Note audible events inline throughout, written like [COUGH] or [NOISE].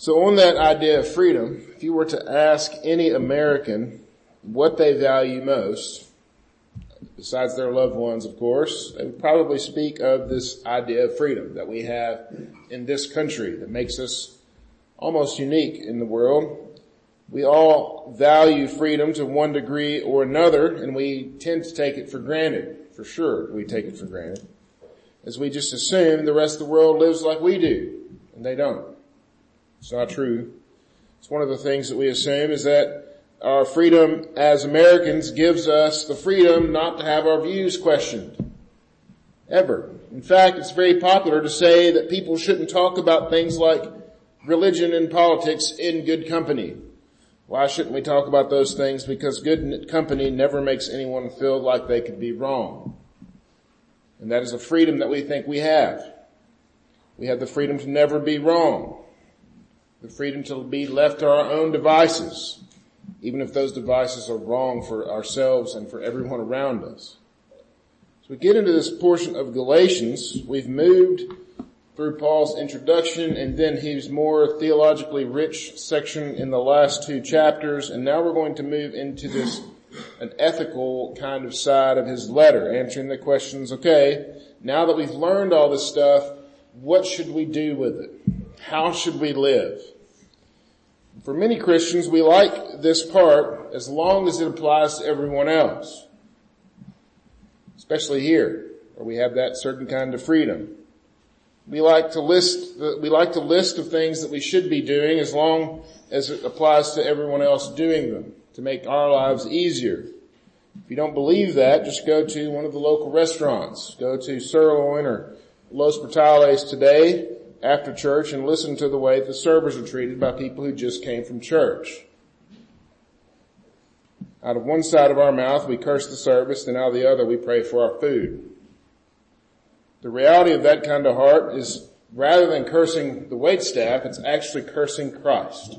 So on that idea of freedom, if you were to ask any American what they value most, besides their loved ones, of course, they would probably speak of this idea of freedom that we have in this country that makes us almost unique in the world. We all value freedom to one degree or another, and we tend to take it for granted. For sure, we take it for granted. As we just assume the rest of the world lives like we do, and they don't. It's not true. It's one of the things that we assume is that our freedom as Americans gives us the freedom not to have our views questioned. Ever. In fact, it's very popular to say that people shouldn't talk about things like religion and politics in good company. Why shouldn't we talk about those things? Because good company never makes anyone feel like they could be wrong. And that is a freedom that we think we have. We have the freedom to never be wrong the freedom to be left to our own devices, even if those devices are wrong for ourselves and for everyone around us. So we get into this portion of Galatians. We've moved through Paul's introduction and then his more theologically rich section in the last two chapters. And now we're going to move into this, an ethical kind of side of his letter, answering the questions, okay, now that we've learned all this stuff, what should we do with it? How should we live? For many Christians, we like this part as long as it applies to everyone else. Especially here, where we have that certain kind of freedom. We like to list, we like to list of things that we should be doing as long as it applies to everyone else doing them to make our lives easier. If you don't believe that, just go to one of the local restaurants. Go to Sirloin or Los Portales today after church and listen to the way the servers are treated by people who just came from church. Out of one side of our mouth we curse the service, and out of the other we pray for our food. The reality of that kind of heart is rather than cursing the wait staff, it's actually cursing Christ,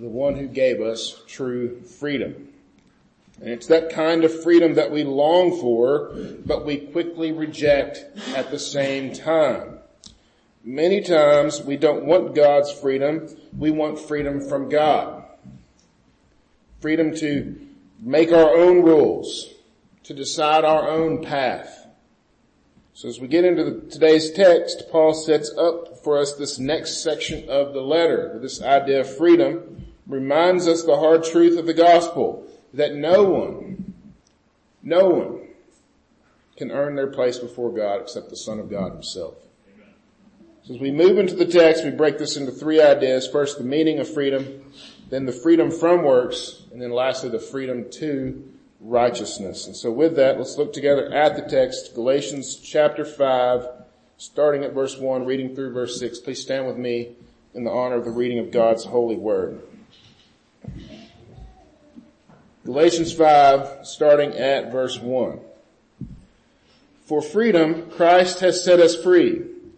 the one who gave us true freedom. And it's that kind of freedom that we long for, but we quickly reject at the same time. Many times we don't want God's freedom, we want freedom from God. Freedom to make our own rules, to decide our own path. So as we get into the, today's text, Paul sets up for us this next section of the letter. This idea of freedom reminds us the hard truth of the gospel that no one, no one can earn their place before God except the Son of God himself. So as we move into the text, we break this into three ideas. First, the meaning of freedom, then the freedom from works, and then lastly, the freedom to righteousness. And so with that, let's look together at the text, Galatians chapter 5, starting at verse 1, reading through verse 6. Please stand with me in the honor of the reading of God's holy word. Galatians 5, starting at verse 1. For freedom, Christ has set us free.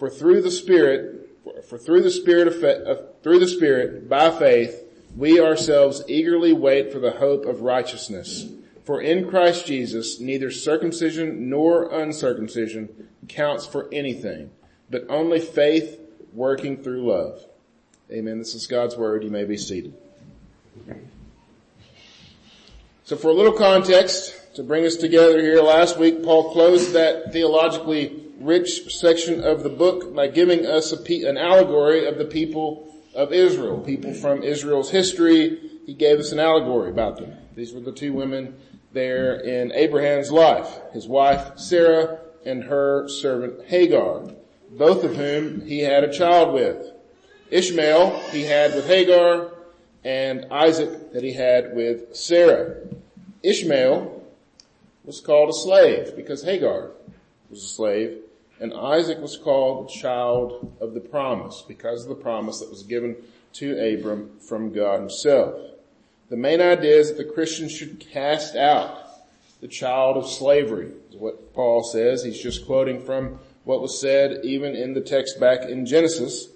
For through the Spirit, for through the Spirit of, of, through the Spirit, by faith, we ourselves eagerly wait for the hope of righteousness. For in Christ Jesus, neither circumcision nor uncircumcision counts for anything, but only faith working through love. Amen. This is God's word. You may be seated. So for a little context to bring us together here, last week Paul closed that theologically rich section of the book by giving us an allegory of the people of Israel, people from Israel's history. He gave us an allegory about them. These were the two women there in Abraham's life, his wife Sarah and her servant Hagar, both of whom he had a child with. Ishmael he had with Hagar and Isaac that he had with Sarah. Ishmael was called a slave because Hagar was a slave and Isaac was called the child of the promise because of the promise that was given to Abram from God himself. The main idea is that the Christian should cast out the child of slavery, is what Paul says. He's just quoting from what was said even in the text back in Genesis.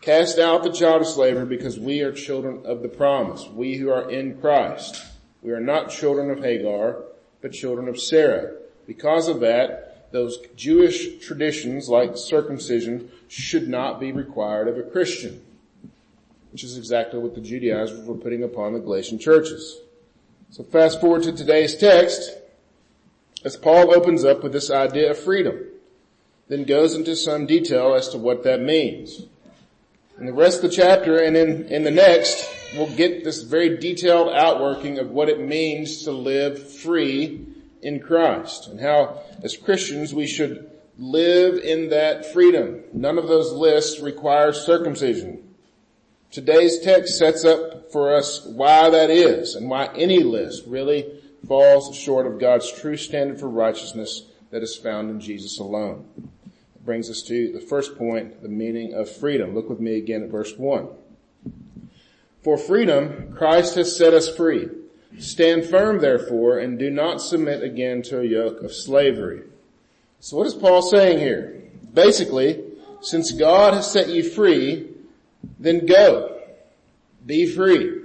Cast out the child of slavery because we are children of the promise, we who are in Christ. We are not children of Hagar, but children of Sarah. Because of that, those Jewish traditions like circumcision should not be required of a Christian, which is exactly what the Judaizers were putting upon the Galatian churches. So fast forward to today's text, as Paul opens up with this idea of freedom, then goes into some detail as to what that means. In the rest of the chapter and in, in the next, we'll get this very detailed outworking of what it means to live free in Christ and how as Christians we should live in that freedom. None of those lists require circumcision. Today's text sets up for us why that is and why any list really falls short of God's true standard for righteousness that is found in Jesus alone. It brings us to the first point, the meaning of freedom. Look with me again at verse 1. For freedom, Christ has set us free. Stand firm therefore and do not submit again to a yoke of slavery. So what is Paul saying here? Basically, since God has set you free, then go. Be free.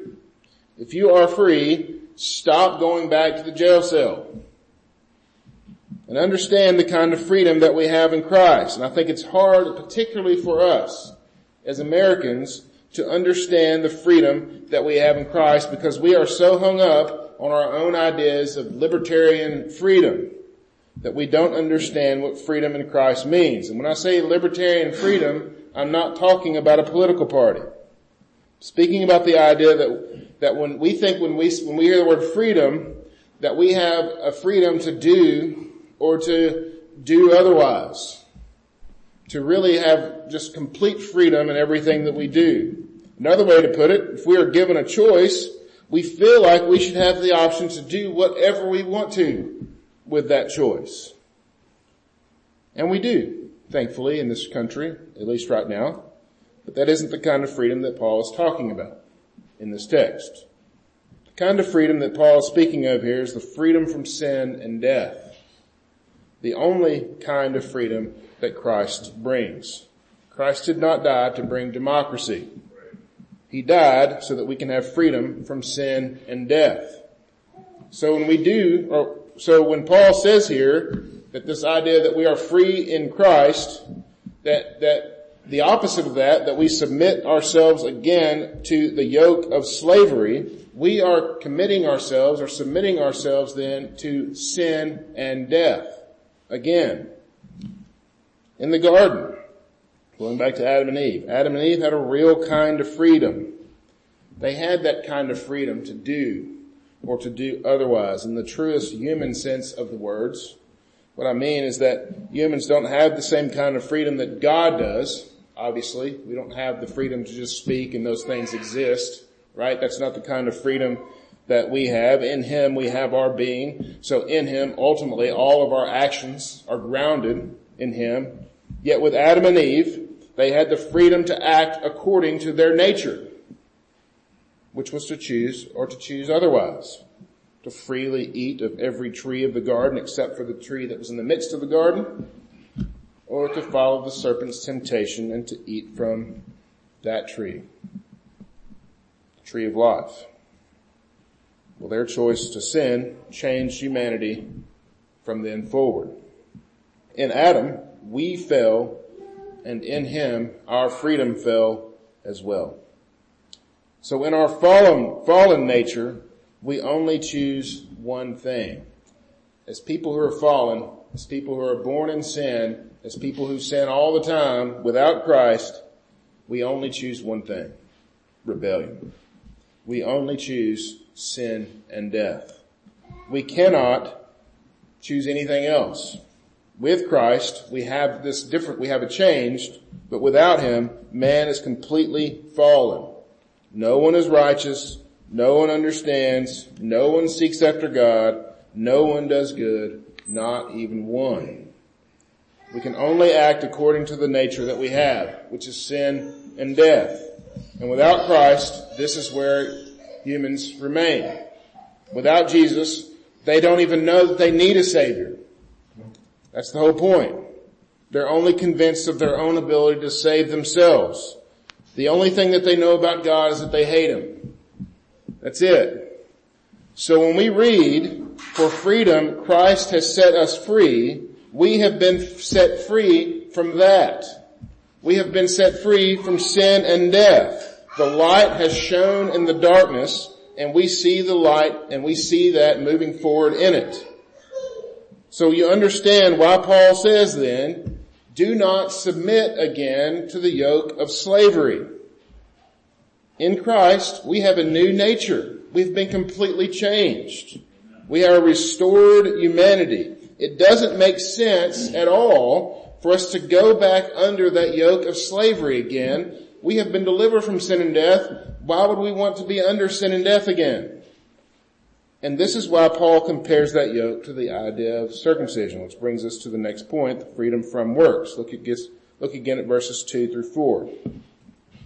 If you are free, stop going back to the jail cell. And understand the kind of freedom that we have in Christ. And I think it's hard, particularly for us as Americans, to understand the freedom that we have in Christ because we are so hung up on our own ideas of libertarian freedom that we don't understand what freedom in Christ means. And when I say libertarian freedom, I'm not talking about a political party. Speaking about the idea that, that when we think when we, when we hear the word freedom, that we have a freedom to do or to do otherwise. To really have just complete freedom in everything that we do. Another way to put it, if we are given a choice, we feel like we should have the option to do whatever we want to with that choice. And we do, thankfully, in this country, at least right now. But that isn't the kind of freedom that Paul is talking about in this text. The kind of freedom that Paul is speaking of here is the freedom from sin and death. The only kind of freedom that Christ brings. Christ did not die to bring democracy. He died so that we can have freedom from sin and death. So when we do, or so when Paul says here that this idea that we are free in Christ, that, that the opposite of that, that we submit ourselves again to the yoke of slavery, we are committing ourselves or submitting ourselves then to sin and death. Again. In the garden, Going back to Adam and Eve. Adam and Eve had a real kind of freedom. They had that kind of freedom to do or to do otherwise in the truest human sense of the words. What I mean is that humans don't have the same kind of freedom that God does. Obviously, we don't have the freedom to just speak and those things exist, right? That's not the kind of freedom that we have. In Him we have our being. So in Him, ultimately, all of our actions are grounded in Him. Yet with Adam and Eve, they had the freedom to act according to their nature, which was to choose or to choose otherwise. To freely eat of every tree of the garden except for the tree that was in the midst of the garden, or to follow the serpent's temptation and to eat from that tree, the tree of life. Well, their choice to sin changed humanity from then forward. In Adam, we fell and in him our freedom fell as well. So in our fallen, fallen nature, we only choose one thing. As people who are fallen, as people who are born in sin, as people who sin all the time without Christ, we only choose one thing. Rebellion. We only choose sin and death. We cannot choose anything else. With Christ, we have this different, we have a changed, but without Him, man is completely fallen. No one is righteous. No one understands. No one seeks after God. No one does good. Not even one. We can only act according to the nature that we have, which is sin and death. And without Christ, this is where humans remain. Without Jesus, they don't even know that they need a savior. That's the whole point. They're only convinced of their own ability to save themselves. The only thing that they know about God is that they hate Him. That's it. So when we read, for freedom Christ has set us free, we have been set free from that. We have been set free from sin and death. The light has shone in the darkness and we see the light and we see that moving forward in it. So you understand why Paul says then, do not submit again to the yoke of slavery. In Christ, we have a new nature. We've been completely changed. We are restored humanity. It doesn't make sense at all for us to go back under that yoke of slavery again. We have been delivered from sin and death. Why would we want to be under sin and death again? And this is why Paul compares that yoke to the idea of circumcision, which brings us to the next point, the freedom from works. Look, at, look again at verses 2 through 4.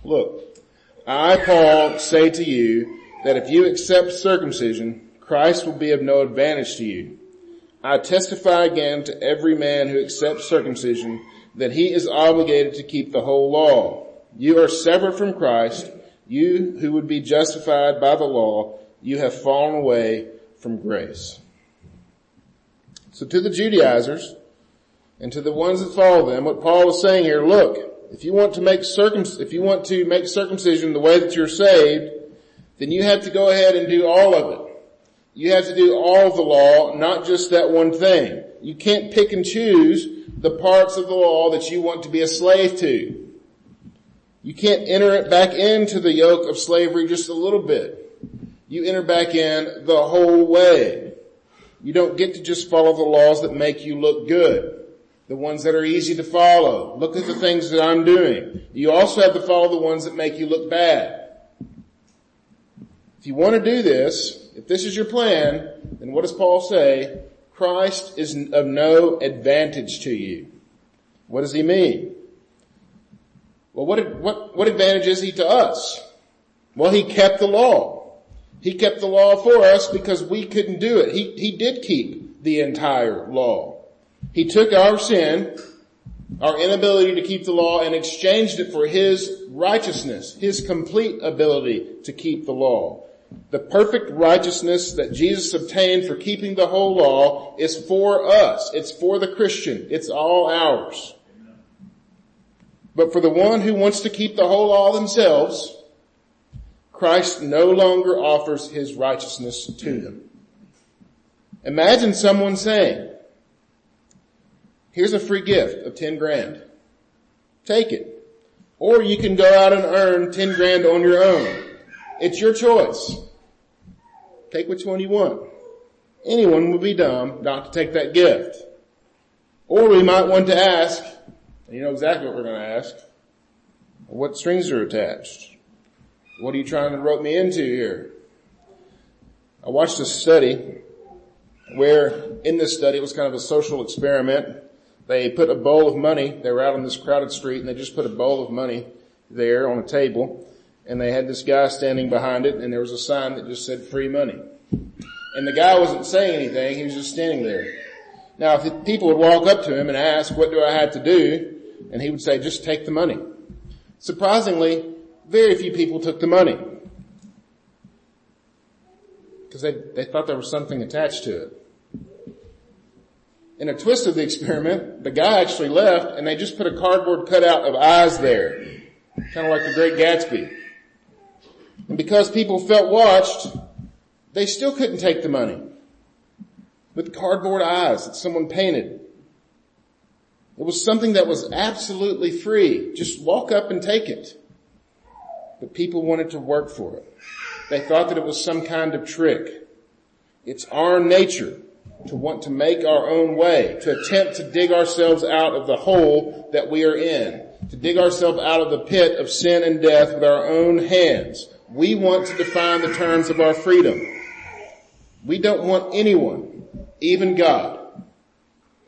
Look, I, Paul, say to you that if you accept circumcision, Christ will be of no advantage to you. I testify again to every man who accepts circumcision that he is obligated to keep the whole law. You are severed from Christ, you who would be justified by the law, you have fallen away from grace. So to the Judaizers and to the ones that follow them, what Paul is saying here, look, if you want to make circum, if you want to make circumcision the way that you're saved, then you have to go ahead and do all of it. You have to do all of the law, not just that one thing. You can't pick and choose the parts of the law that you want to be a slave to. You can't enter it back into the yoke of slavery just a little bit you enter back in the whole way. You don't get to just follow the laws that make you look good. The ones that are easy to follow. Look at the things that I'm doing. You also have to follow the ones that make you look bad. If you want to do this, if this is your plan, then what does Paul say? Christ is of no advantage to you. What does he mean? Well, what, what, what advantage is he to us? Well, he kept the law. He kept the law for us because we couldn't do it. He, he did keep the entire law. He took our sin, our inability to keep the law and exchanged it for His righteousness, His complete ability to keep the law. The perfect righteousness that Jesus obtained for keeping the whole law is for us. It's for the Christian. It's all ours. But for the one who wants to keep the whole law themselves, Christ no longer offers his righteousness to them. Imagine someone saying, here's a free gift of 10 grand. Take it. Or you can go out and earn 10 grand on your own. It's your choice. Take which one you want. Anyone would be dumb not to take that gift. Or we might want to ask, and you know exactly what we're going to ask, what strings are attached? What are you trying to rope me into here? I watched a study where in this study it was kind of a social experiment. They put a bowl of money, they were out on this crowded street and they just put a bowl of money there on a table and they had this guy standing behind it and there was a sign that just said free money. And the guy wasn't saying anything, he was just standing there. Now if people would walk up to him and ask, what do I have to do? And he would say, just take the money. Surprisingly, very few people took the money. Because they, they thought there was something attached to it. In a twist of the experiment, the guy actually left and they just put a cardboard cutout of eyes there. Kind of like the Great Gatsby. And because people felt watched, they still couldn't take the money. With cardboard eyes that someone painted. It was something that was absolutely free. Just walk up and take it but people wanted to work for it. They thought that it was some kind of trick. It's our nature to want to make our own way, to attempt to dig ourselves out of the hole that we are in, to dig ourselves out of the pit of sin and death with our own hands. We want to define the terms of our freedom. We don't want anyone, even God,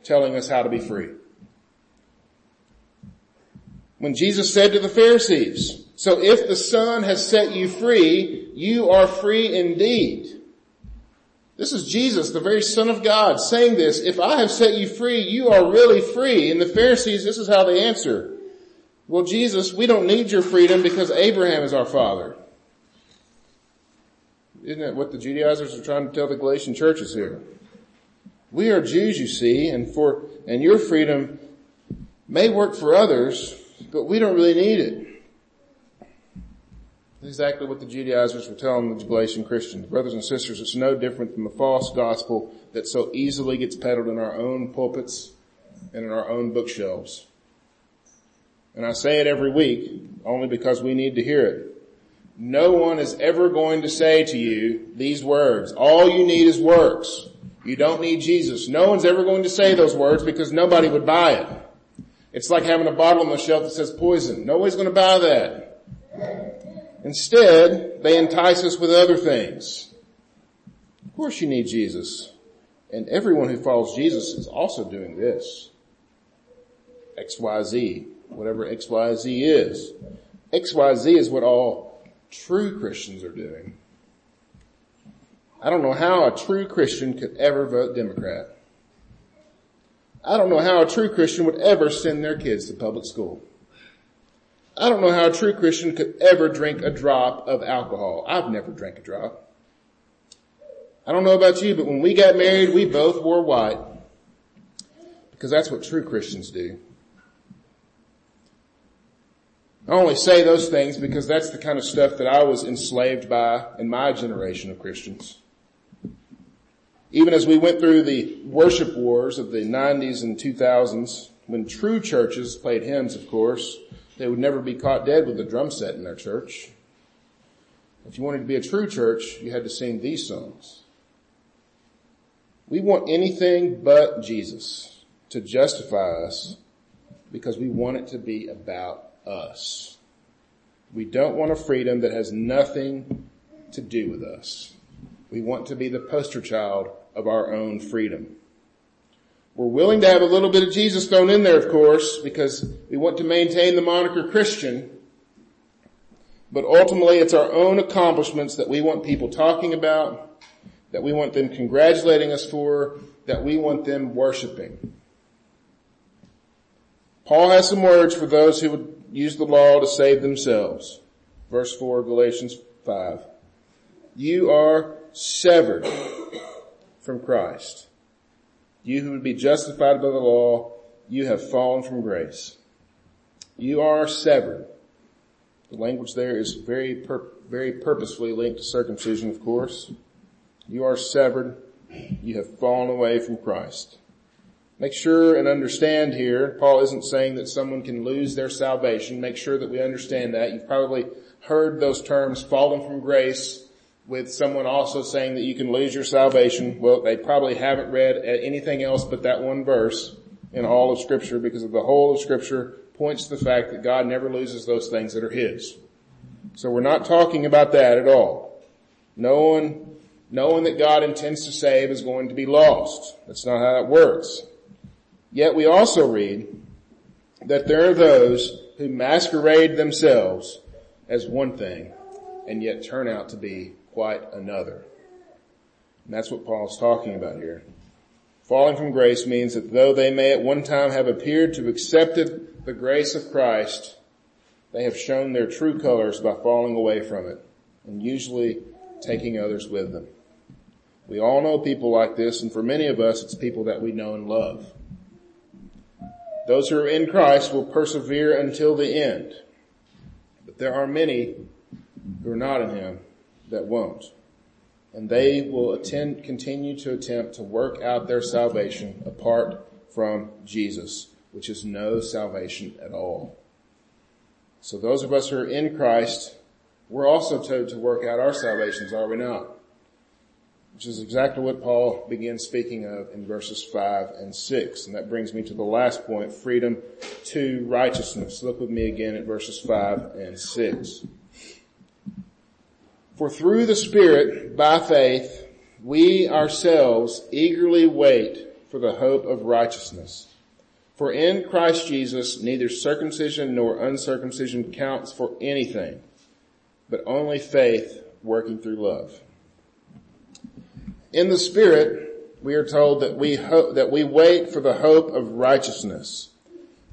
telling us how to be free. When Jesus said to the Pharisees, So if the Son has set you free, you are free indeed. This is Jesus, the very Son of God, saying this, if I have set you free, you are really free. And the Pharisees, this is how they answer. Well, Jesus, we don't need your freedom because Abraham is our father. Isn't that what the Judaizers are trying to tell the Galatian churches here? We are Jews, you see, and for, and your freedom may work for others, but we don't really need it. Exactly what the Judaizers were telling the Galatian Christians. Brothers and sisters, it's no different than the false gospel that so easily gets peddled in our own pulpits and in our own bookshelves. And I say it every week only because we need to hear it. No one is ever going to say to you these words, all you need is works. You don't need Jesus. No one's ever going to say those words because nobody would buy it. It's like having a bottle on the shelf that says poison. Nobody's going to buy that. Instead, they entice us with other things. Of course you need Jesus. And everyone who follows Jesus is also doing this. XYZ, whatever XYZ is. XYZ is what all true Christians are doing. I don't know how a true Christian could ever vote Democrat. I don't know how a true Christian would ever send their kids to public school. I don't know how a true Christian could ever drink a drop of alcohol. I've never drank a drop. I don't know about you, but when we got married, we both wore white. Because that's what true Christians do. I only say those things because that's the kind of stuff that I was enslaved by in my generation of Christians. Even as we went through the worship wars of the 90s and 2000s, when true churches played hymns, of course, they would never be caught dead with a drum set in their church. If you wanted to be a true church, you had to sing these songs. We want anything but Jesus to justify us because we want it to be about us. We don't want a freedom that has nothing to do with us. We want to be the poster child of our own freedom. We're willing to have a little bit of Jesus thrown in there, of course, because we want to maintain the moniker Christian. But ultimately it's our own accomplishments that we want people talking about, that we want them congratulating us for, that we want them worshiping. Paul has some words for those who would use the law to save themselves. Verse 4 Galatians 5. You are severed from Christ. You who would be justified by the law, you have fallen from grace. You are severed. The language there is very, pur- very purposefully linked to circumcision, of course. You are severed. You have fallen away from Christ. Make sure and understand here, Paul isn't saying that someone can lose their salvation. Make sure that we understand that. You've probably heard those terms, fallen from grace, with someone also saying that you can lose your salvation. Well, they probably haven't read anything else but that one verse in all of scripture because the whole of scripture points to the fact that God never loses those things that are His. So we're not talking about that at all. No one, knowing that God intends to save is going to be lost. That's not how it works. Yet we also read that there are those who masquerade themselves as one thing and yet turn out to be quite another. And that's what Paul's talking about here. Falling from grace means that though they may at one time have appeared to have accepted the grace of Christ, they have shown their true colors by falling away from it and usually taking others with them. We all know people like this and for many of us it's people that we know and love. Those who are in Christ will persevere until the end. But there are many who are not in Him that won't. And they will attend, continue to attempt to work out their salvation apart from Jesus, which is no salvation at all. So those of us who are in Christ, we're also told to work out our salvations, are we not? Which is exactly what Paul begins speaking of in verses 5 and 6. And that brings me to the last point, freedom to righteousness. Look with me again at verses 5 and 6. For through the Spirit, by faith, we ourselves eagerly wait for the hope of righteousness. For in Christ Jesus neither circumcision nor uncircumcision counts for anything, but only faith working through love. In the Spirit, we are told that we hope, that we wait for the hope of righteousness.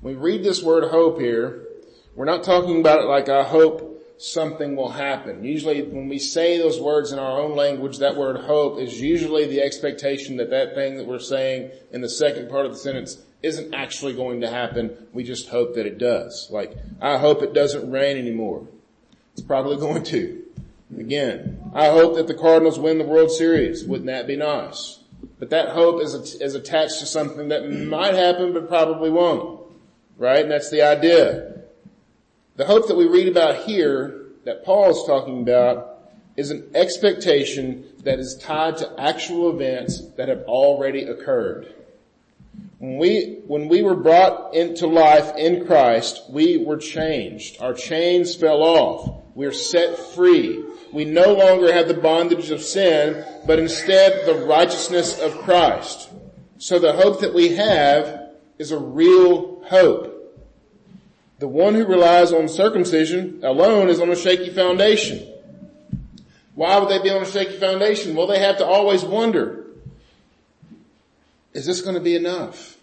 When we read this word hope here, we're not talking about it like I hope something will happen. Usually when we say those words in our own language, that word hope is usually the expectation that that thing that we're saying in the second part of the sentence isn't actually going to happen. We just hope that it does. Like, I hope it doesn't rain anymore. It's probably [LAUGHS] going to. Again, I hope that the Cardinals win the World Series. Wouldn't that be nice? But that hope is, is attached to something that might happen but probably won't. Right? And that's the idea. The hope that we read about here, that Paul is talking about, is an expectation that is tied to actual events that have already occurred. When we, when we were brought into life in Christ, we were changed. Our chains fell off. We are set free. We no longer have the bondage of sin, but instead the righteousness of Christ. So the hope that we have is a real hope. The one who relies on circumcision alone is on a shaky foundation. Why would they be on a shaky foundation? Well, they have to always wonder, is this going to be enough?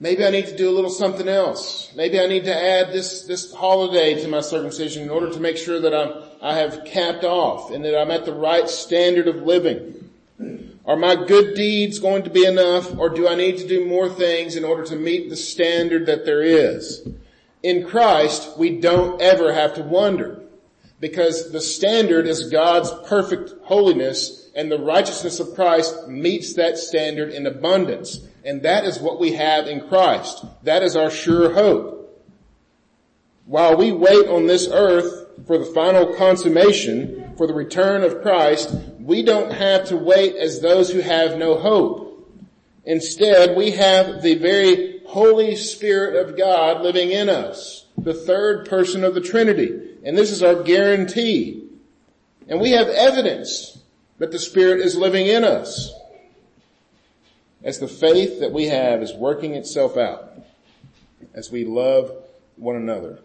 Maybe I need to do a little something else. Maybe I need to add this, this holiday to my circumcision in order to make sure that I'm, I have capped off and that I'm at the right standard of living. Are my good deeds going to be enough or do I need to do more things in order to meet the standard that there is? In Christ, we don't ever have to wonder because the standard is God's perfect holiness and the righteousness of Christ meets that standard in abundance. And that is what we have in Christ. That is our sure hope. While we wait on this earth for the final consummation, for the return of Christ, we don't have to wait as those who have no hope. Instead, we have the very Holy Spirit of God living in us, the third person of the Trinity. And this is our guarantee. And we have evidence that the Spirit is living in us as the faith that we have is working itself out as we love one another.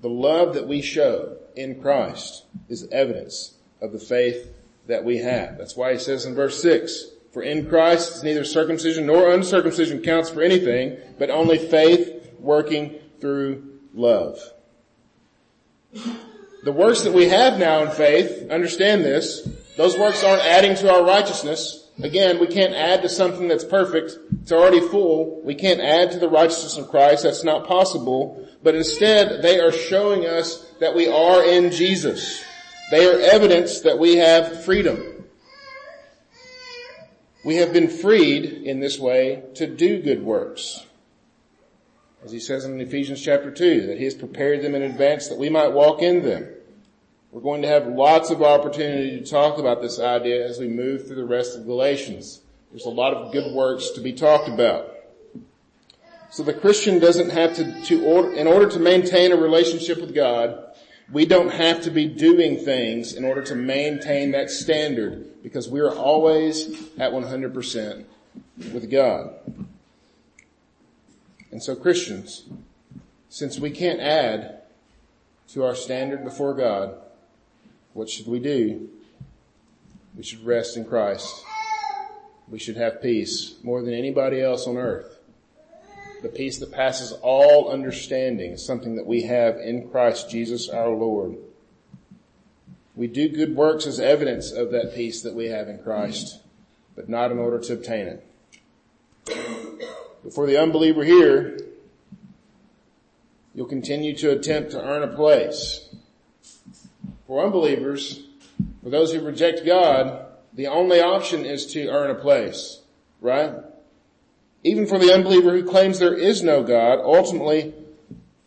The love that we show in Christ is evidence of the faith that we have. That's why he says in verse 6, for in Christ neither circumcision nor uncircumcision counts for anything, but only faith working through love. The works that we have now in faith, understand this, those works aren't adding to our righteousness. Again, we can't add to something that's perfect. It's already full. We can't add to the righteousness of Christ. That's not possible. But instead, they are showing us that we are in Jesus. They are evidence that we have freedom. We have been freed in this way to do good works. As he says in Ephesians chapter 2, that he has prepared them in advance that we might walk in them. We're going to have lots of opportunity to talk about this idea as we move through the rest of Galatians. There's a lot of good works to be talked about. So the Christian doesn't have to, to order, in order to maintain a relationship with God, we don't have to be doing things in order to maintain that standard because we are always at 100% with God. And so Christians, since we can't add to our standard before God, what should we do? We should rest in Christ. We should have peace more than anybody else on earth the peace that passes all understanding is something that we have in Christ Jesus our Lord. We do good works as evidence of that peace that we have in Christ, but not in order to obtain it. But for the unbeliever here, you'll continue to attempt to earn a place. For unbelievers, for those who reject God, the only option is to earn a place, right? Even for the unbeliever who claims there is no God, ultimately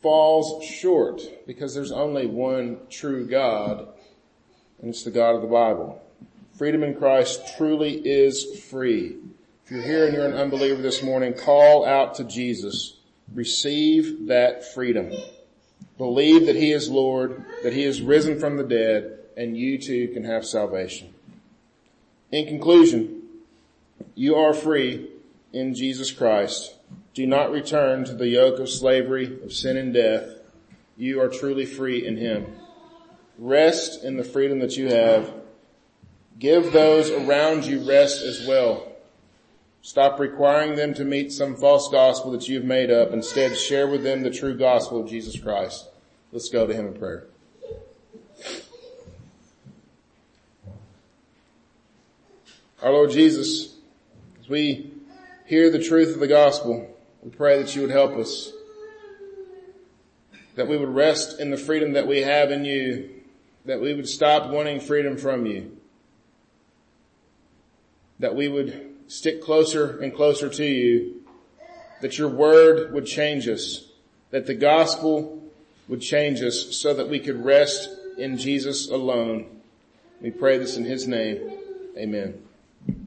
falls short because there's only one true God and it's the God of the Bible. Freedom in Christ truly is free. If you're here and you're an unbeliever this morning, call out to Jesus. Receive that freedom. Believe that He is Lord, that He is risen from the dead, and you too can have salvation. In conclusion, you are free in Jesus Christ. Do not return to the yoke of slavery, of sin and death. You are truly free in Him. Rest in the freedom that you have. Give those around you rest as well. Stop requiring them to meet some false gospel that you've made up. Instead, share with them the true gospel of Jesus Christ. Let's go to Him in prayer. Our Lord Jesus, as we hear the truth of the gospel, we pray that you would help us, that we would rest in the freedom that we have in you, that we would stop wanting freedom from you, that we would stick closer and closer to you, that your word would change us, that the gospel would change us so that we could rest in Jesus alone. We pray this in his name. Amen.